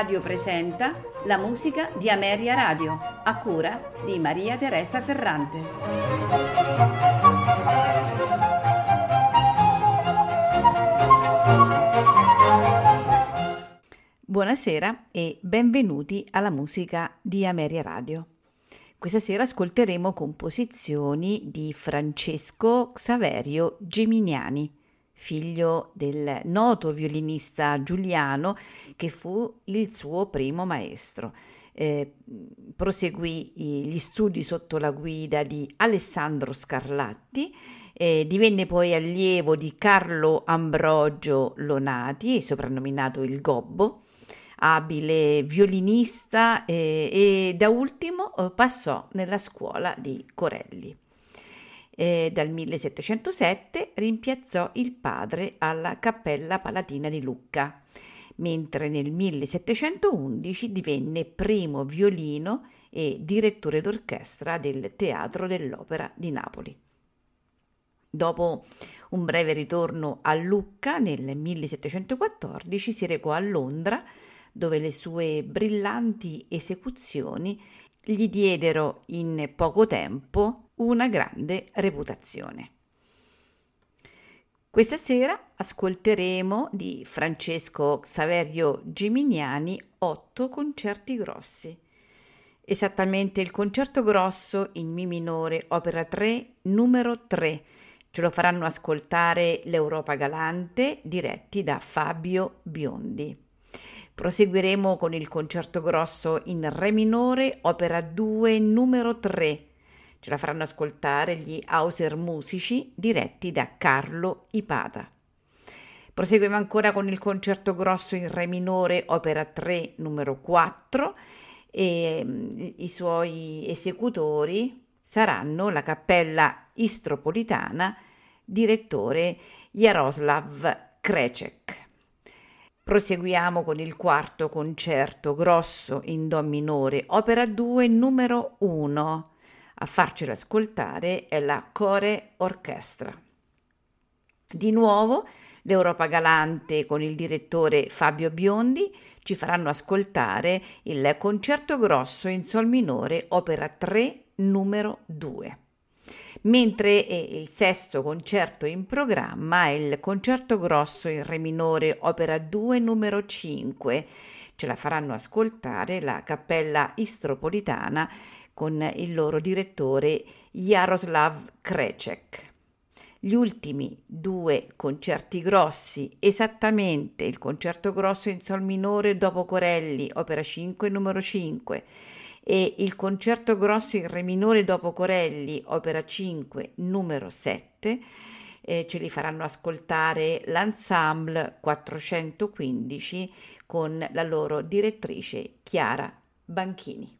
Radio presenta la musica di Ameria Radio, a cura di Maria Teresa Ferrante. Buonasera e benvenuti alla musica di Ameria Radio. Questa sera ascolteremo composizioni di Francesco Xaverio Geminiani figlio del noto violinista Giuliano che fu il suo primo maestro. Eh, proseguì gli studi sotto la guida di Alessandro Scarlatti, eh, divenne poi allievo di Carlo Ambrogio Lonati, soprannominato il Gobbo, abile violinista eh, e da ultimo eh, passò nella scuola di Corelli eh, dal 1707 rimpiazzò il padre alla Cappella Palatina di Lucca, mentre nel 1711 divenne primo violino e direttore d'orchestra del Teatro dell'Opera di Napoli. Dopo un breve ritorno a Lucca nel 1714 si recò a Londra dove le sue brillanti esecuzioni gli diedero in poco tempo una grande reputazione. Questa sera ascolteremo di Francesco Xaverio Geminiani otto concerti grossi. Esattamente il concerto grosso in Mi minore, opera 3, numero 3. Ce lo faranno ascoltare l'Europa Galante, diretti da Fabio Biondi. Proseguiremo con il concerto grosso in Re minore, opera 2, numero 3 Ce la faranno ascoltare gli Hauser musici diretti da Carlo Ipata. Proseguiamo ancora con il concerto grosso in Re minore, opera 3, numero 4, e mm, i suoi esecutori saranno la Cappella Istropolitana, direttore Jaroslav Krecek. Proseguiamo con il quarto concerto grosso in Do minore, opera 2, numero 1 a farcelo ascoltare è la Core Orchestra. Di nuovo l'Europa Galante con il direttore Fabio Biondi ci faranno ascoltare il concerto grosso in sol minore opera 3 numero 2 mentre il sesto concerto in programma è il concerto grosso in re minore opera 2 numero 5 ce la faranno ascoltare la cappella istropolitana con il loro direttore Jaroslav Krecek. Gli ultimi due concerti grossi, esattamente il concerto grosso in sol minore dopo Corelli, opera 5 numero 5, e il concerto grosso in re minore dopo Corelli, opera 5 numero 7, eh, ce li faranno ascoltare l'ensemble 415 con la loro direttrice Chiara Banchini